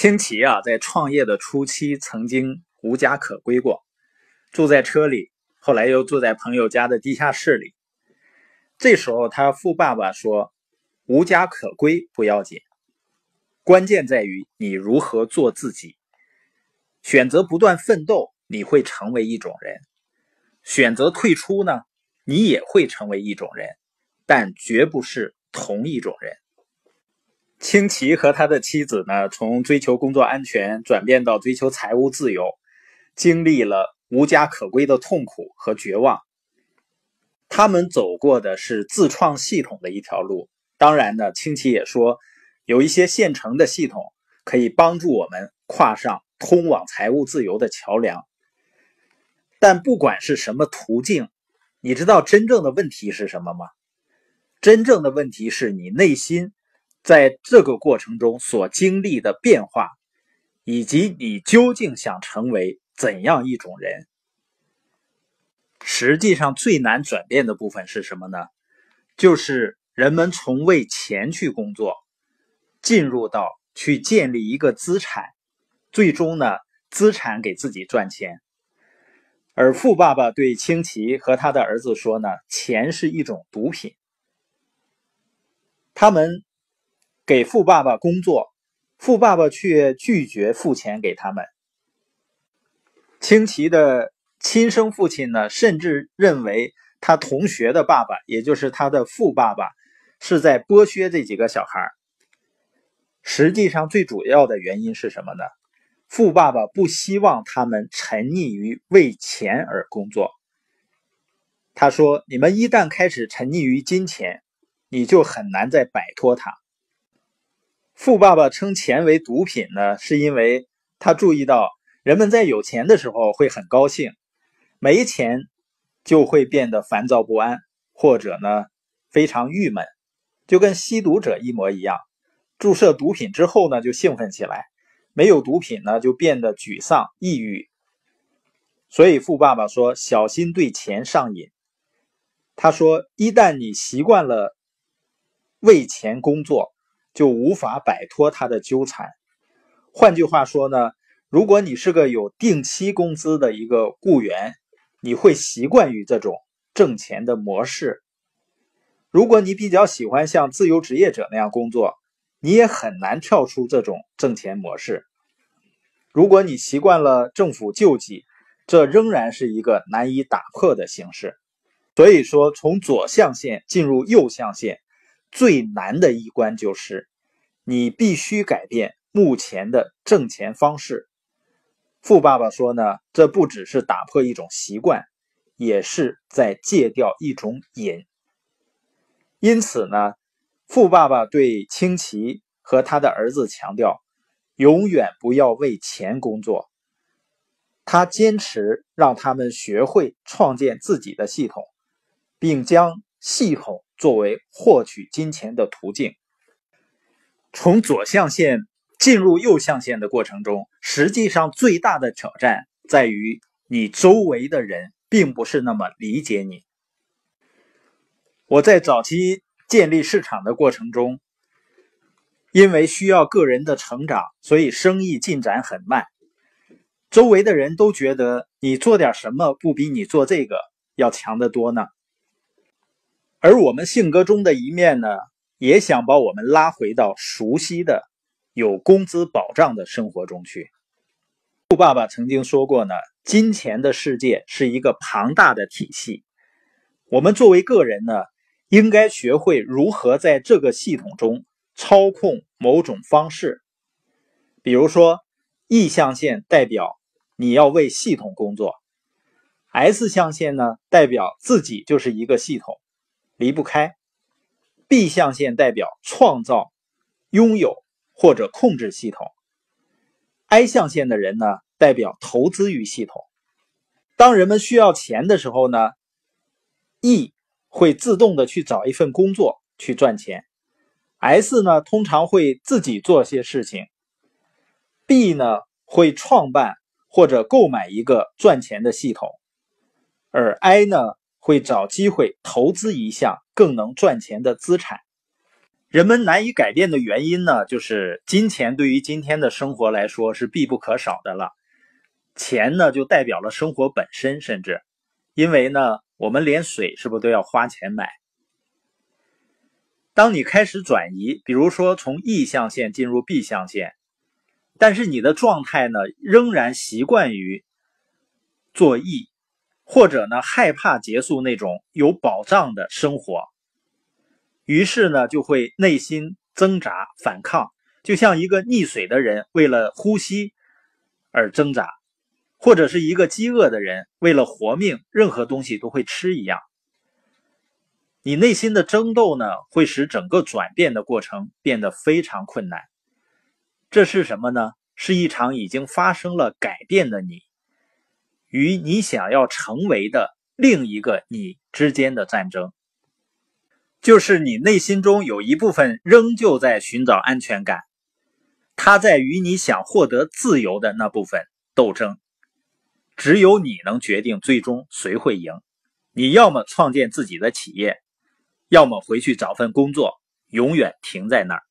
清奇啊，在创业的初期曾经无家可归过，住在车里，后来又住在朋友家的地下室里。这时候，他富爸爸说：“无家可归不要紧，关键在于你如何做自己。选择不断奋斗，你会成为一种人；选择退出呢，你也会成为一种人，但绝不是同一种人。”清奇和他的妻子呢，从追求工作安全转变到追求财务自由，经历了无家可归的痛苦和绝望。他们走过的是自创系统的一条路。当然呢，清奇也说，有一些现成的系统可以帮助我们跨上通往财务自由的桥梁。但不管是什么途径，你知道真正的问题是什么吗？真正的问题是你内心。在这个过程中所经历的变化，以及你究竟想成为怎样一种人？实际上最难转变的部分是什么呢？就是人们从为钱去工作，进入到去建立一个资产，最终呢，资产给自己赚钱。而富爸爸对清奇和他的儿子说呢，钱是一种毒品，他们。给富爸爸工作，富爸爸却拒绝付钱给他们。清奇的亲生父亲呢，甚至认为他同学的爸爸，也就是他的富爸爸，是在剥削这几个小孩。实际上，最主要的原因是什么呢？富爸爸不希望他们沉溺于为钱而工作。他说：“你们一旦开始沉溺于金钱，你就很难再摆脱它。”富爸爸称钱为毒品呢，是因为他注意到人们在有钱的时候会很高兴，没钱就会变得烦躁不安，或者呢非常郁闷，就跟吸毒者一模一样。注射毒品之后呢就兴奋起来，没有毒品呢就变得沮丧抑郁。所以富爸爸说：“小心对钱上瘾。”他说：“一旦你习惯了为钱工作。”就无法摆脱他的纠缠。换句话说呢，如果你是个有定期工资的一个雇员，你会习惯于这种挣钱的模式。如果你比较喜欢像自由职业者那样工作，你也很难跳出这种挣钱模式。如果你习惯了政府救济，这仍然是一个难以打破的形式。所以说，从左象限进入右象限。最难的一关就是，你必须改变目前的挣钱方式。富爸爸说呢，这不只是打破一种习惯，也是在戒掉一种瘾。因此呢，富爸爸对清奇和他的儿子强调，永远不要为钱工作。他坚持让他们学会创建自己的系统，并将系统。作为获取金钱的途径，从左象限进入右象限的过程中，实际上最大的挑战在于你周围的人并不是那么理解你。我在早期建立市场的过程中，因为需要个人的成长，所以生意进展很慢。周围的人都觉得你做点什么不比你做这个要强得多呢？而我们性格中的一面呢，也想把我们拉回到熟悉的、有工资保障的生活中去。富爸爸曾经说过呢，金钱的世界是一个庞大的体系，我们作为个人呢，应该学会如何在这个系统中操控某种方式。比如说，E 象限代表你要为系统工作，S 象限呢，代表自己就是一个系统。离不开 B 象限代表创造、拥有或者控制系统，I 象限的人呢代表投资于系统。当人们需要钱的时候呢，E 会自动的去找一份工作去赚钱，S 呢通常会自己做些事情，B 呢会创办或者购买一个赚钱的系统，而 I 呢。会找机会投资一项更能赚钱的资产。人们难以改变的原因呢，就是金钱对于今天的生活来说是必不可少的了。钱呢，就代表了生活本身，甚至因为呢，我们连水是不是都要花钱买？当你开始转移，比如说从 E 象限进入 B 象限，但是你的状态呢，仍然习惯于做 E，或者呢，害怕结束那种有保障的生活，于是呢，就会内心挣扎反抗，就像一个溺水的人为了呼吸而挣扎。或者是一个饥饿的人，为了活命，任何东西都会吃一样。你内心的争斗呢，会使整个转变的过程变得非常困难。这是什么呢？是一场已经发生了改变的你与你想要成为的另一个你之间的战争。就是你内心中有一部分仍旧在寻找安全感，他在与你想获得自由的那部分斗争。只有你能决定最终谁会赢。你要么创建自己的企业，要么回去找份工作，永远停在那儿。